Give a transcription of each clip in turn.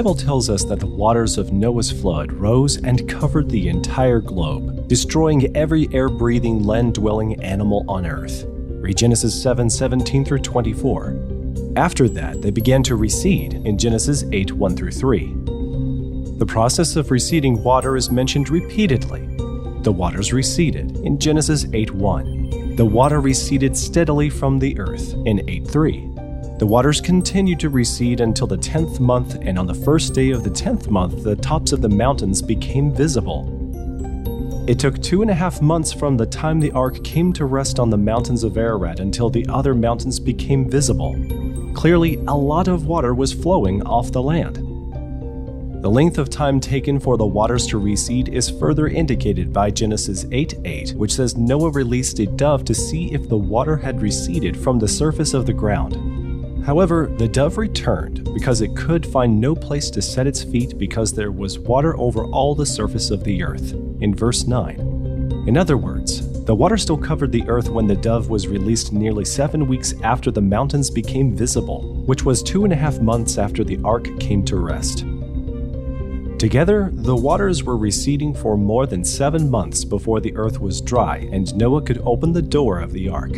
Bible tells us that the waters of Noah's flood rose and covered the entire globe, destroying every air breathing, land dwelling animal on earth. Read Genesis 7 17 through 24. After that, they began to recede in Genesis 8 1 through 3. The process of receding water is mentioned repeatedly. The waters receded in Genesis 8 1. The water receded steadily from the earth in 8 3. The waters continued to recede until the tenth month, and on the first day of the tenth month, the tops of the mountains became visible. It took two and a half months from the time the ark came to rest on the mountains of Ararat until the other mountains became visible. Clearly, a lot of water was flowing off the land. The length of time taken for the waters to recede is further indicated by Genesis 8 8, which says Noah released a dove to see if the water had receded from the surface of the ground. However, the dove returned because it could find no place to set its feet because there was water over all the surface of the earth. In verse 9. In other words, the water still covered the earth when the dove was released nearly seven weeks after the mountains became visible, which was two and a half months after the ark came to rest. Together, the waters were receding for more than seven months before the earth was dry and Noah could open the door of the ark.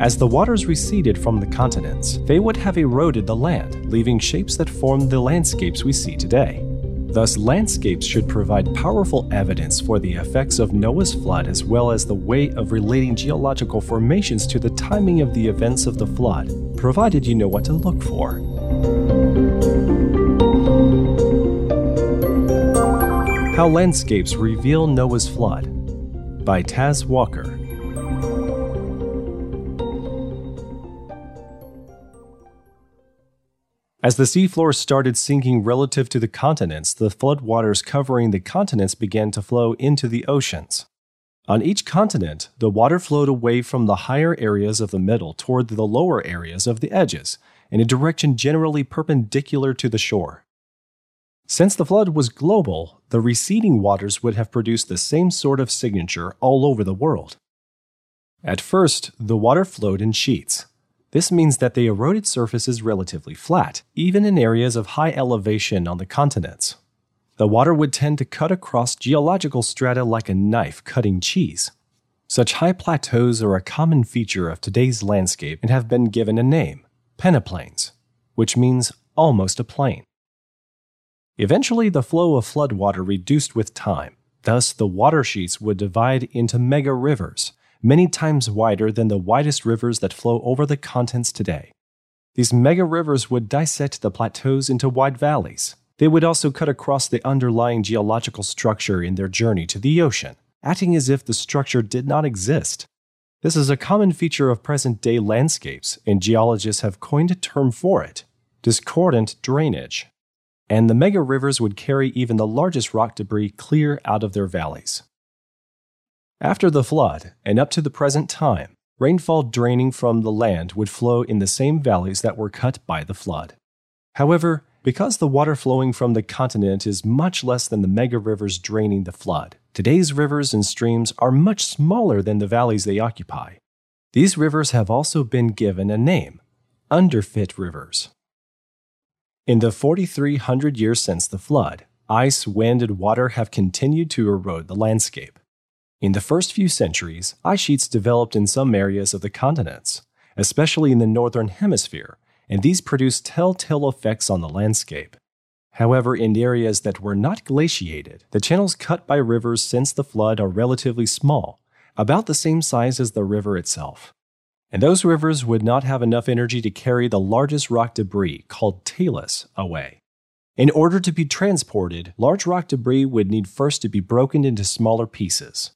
As the waters receded from the continents, they would have eroded the land, leaving shapes that form the landscapes we see today. Thus, landscapes should provide powerful evidence for the effects of Noah's flood as well as the way of relating geological formations to the timing of the events of the flood, provided you know what to look for. How Landscapes Reveal Noah's Flood by Tas Walker. As the seafloor started sinking relative to the continents, the floodwaters covering the continents began to flow into the oceans. On each continent, the water flowed away from the higher areas of the middle toward the lower areas of the edges, in a direction generally perpendicular to the shore. Since the flood was global, the receding waters would have produced the same sort of signature all over the world. At first, the water flowed in sheets, this means that the eroded surface is relatively flat, even in areas of high elevation on the continents. The water would tend to cut across geological strata like a knife cutting cheese. Such high plateaus are a common feature of today's landscape and have been given a name peneplains, which means almost a plain. Eventually, the flow of floodwater reduced with time. Thus, the water sheets would divide into mega rivers, many times wider than the widest rivers that flow over the continents today. These mega rivers would dissect the plateaus into wide valleys. They would also cut across the underlying geological structure in their journey to the ocean, acting as if the structure did not exist. This is a common feature of present day landscapes, and geologists have coined a term for it discordant drainage. And the mega rivers would carry even the largest rock debris clear out of their valleys. After the flood, and up to the present time, rainfall draining from the land would flow in the same valleys that were cut by the flood. However, because the water flowing from the continent is much less than the mega rivers draining the flood, today's rivers and streams are much smaller than the valleys they occupy. These rivers have also been given a name underfit rivers. In the 4,300 years since the flood, ice, wind, and water have continued to erode the landscape. In the first few centuries, ice sheets developed in some areas of the continents, especially in the northern hemisphere, and these produced telltale effects on the landscape. However, in areas that were not glaciated, the channels cut by rivers since the flood are relatively small, about the same size as the river itself. And those rivers would not have enough energy to carry the largest rock debris, called talus, away. In order to be transported, large rock debris would need first to be broken into smaller pieces.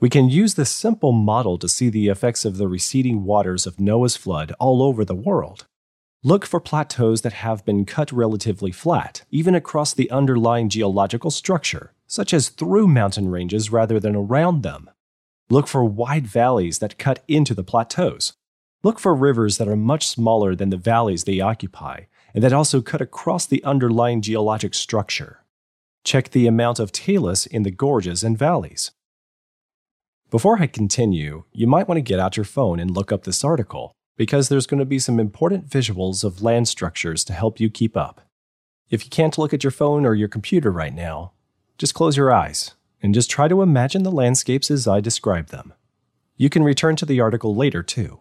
We can use this simple model to see the effects of the receding waters of Noah's flood all over the world. Look for plateaus that have been cut relatively flat, even across the underlying geological structure, such as through mountain ranges rather than around them. Look for wide valleys that cut into the plateaus. Look for rivers that are much smaller than the valleys they occupy, and that also cut across the underlying geologic structure. Check the amount of talus in the gorges and valleys. Before I continue, you might want to get out your phone and look up this article, because there's going to be some important visuals of land structures to help you keep up. If you can't look at your phone or your computer right now, just close your eyes and just try to imagine the landscapes as I describe them. You can return to the article later, too.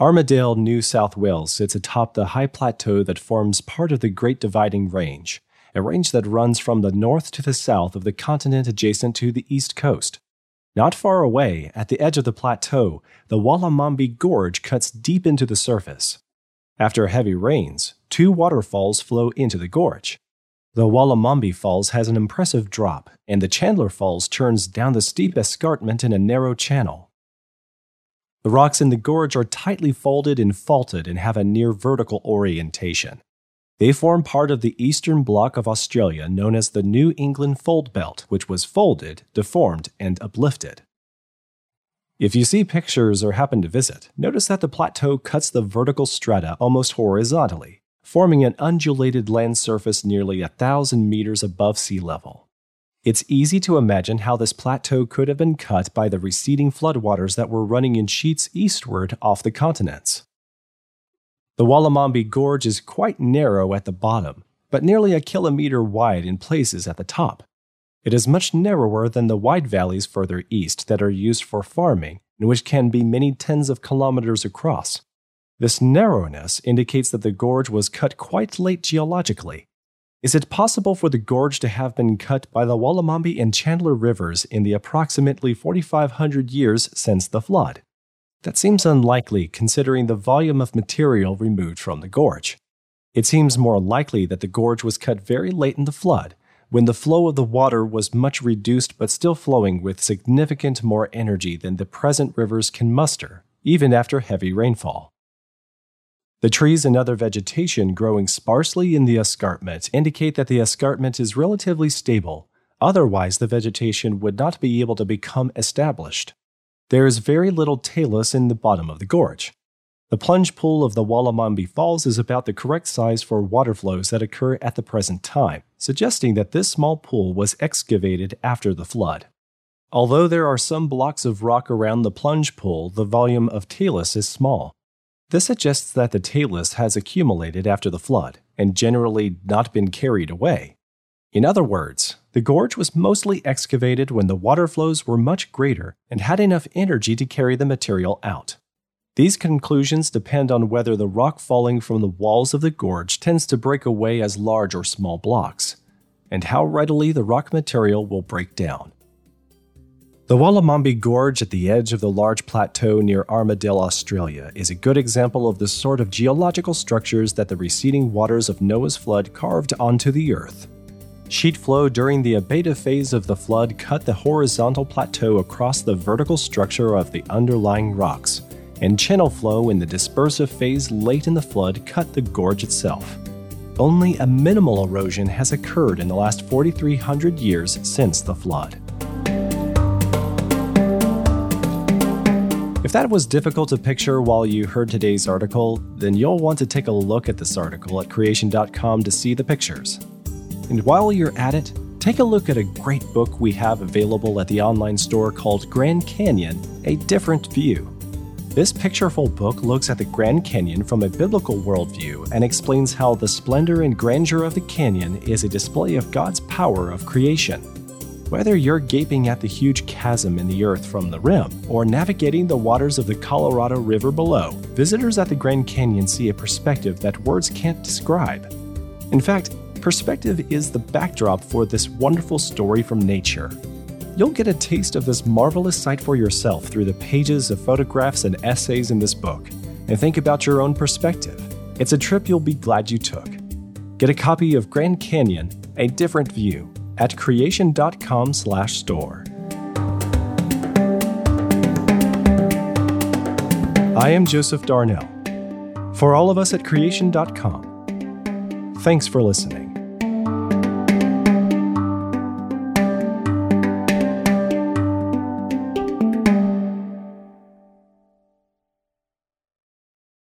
Armidale, New South Wales sits atop the high plateau that forms part of the Great Dividing Range, a range that runs from the north to the south of the continent adjacent to the east coast. Not far away, at the edge of the plateau, the Wollomombi Gorge cuts deep into the surface. After heavy rains, two waterfalls flow into the gorge. The Wollomombi Falls has an impressive drop, and the Chandler Falls turns down the steep escarpment in a narrow channel. The rocks in the gorge are tightly folded and faulted and have a near vertical orientation. They form part of the eastern block of Australia known as the New England Fold Belt, which was folded, deformed, and uplifted. If you see pictures or happen to visit, notice that the plateau cuts the vertical strata almost horizontally, forming an undulated land surface nearly a thousand meters above sea level. It's easy to imagine how this plateau could have been cut by the receding floodwaters that were running in sheets eastward off the continents. The Wollomombi Gorge is quite narrow at the bottom, but nearly a kilometer wide in places at the top. It is much narrower than the wide valleys further east that are used for farming and which can be many tens of kilometers across. This narrowness indicates that the gorge was cut quite late geologically, is it possible for the gorge to have been cut by the Wollomombi and Chandler rivers in the approximately 4,500 years since the flood? That seems unlikely considering the volume of material removed from the gorge. It seems more likely that the gorge was cut very late in the flood, when the flow of the water was much reduced but still flowing with significant more energy than the present rivers can muster, even after heavy rainfall. The trees and other vegetation growing sparsely in the escarpment indicate that the escarpment is relatively stable, otherwise, the vegetation would not be able to become established. There is very little talus in the bottom of the gorge. The plunge pool of the Wollomombi Falls is about the correct size for water flows that occur at the present time, suggesting that this small pool was excavated after the flood. Although there are some blocks of rock around the plunge pool, the volume of talus is small. This suggests that the talus has accumulated after the flood and generally not been carried away. In other words, the gorge was mostly excavated when the water flows were much greater and had enough energy to carry the material out. These conclusions depend on whether the rock falling from the walls of the gorge tends to break away as large or small blocks, and how readily the rock material will break down. The Wollomombi Gorge at the edge of the large plateau near Armidale, Australia, is a good example of the sort of geological structures that the receding waters of Noah's flood carved onto the earth. Sheet flow during the abative phase of the flood cut the horizontal plateau across the vertical structure of the underlying rocks, and channel flow in the dispersive phase late in the flood cut the gorge itself. Only a minimal erosion has occurred in the last 4,300 years since the flood. If that was difficult to picture while you heard today's article, then you'll want to take a look at this article at creation.com to see the pictures. And while you're at it, take a look at a great book we have available at the online store called Grand Canyon A Different View. This pictureful book looks at the Grand Canyon from a biblical worldview and explains how the splendor and grandeur of the canyon is a display of God's power of creation. Whether you're gaping at the huge chasm in the earth from the rim or navigating the waters of the Colorado River below, visitors at the Grand Canyon see a perspective that words can't describe. In fact, perspective is the backdrop for this wonderful story from nature. You'll get a taste of this marvelous sight for yourself through the pages of photographs and essays in this book, and think about your own perspective. It's a trip you'll be glad you took. Get a copy of Grand Canyon, A Different View at creation.com slash store. I am Joseph Darnell. For all of us at creation.com, thanks for listening.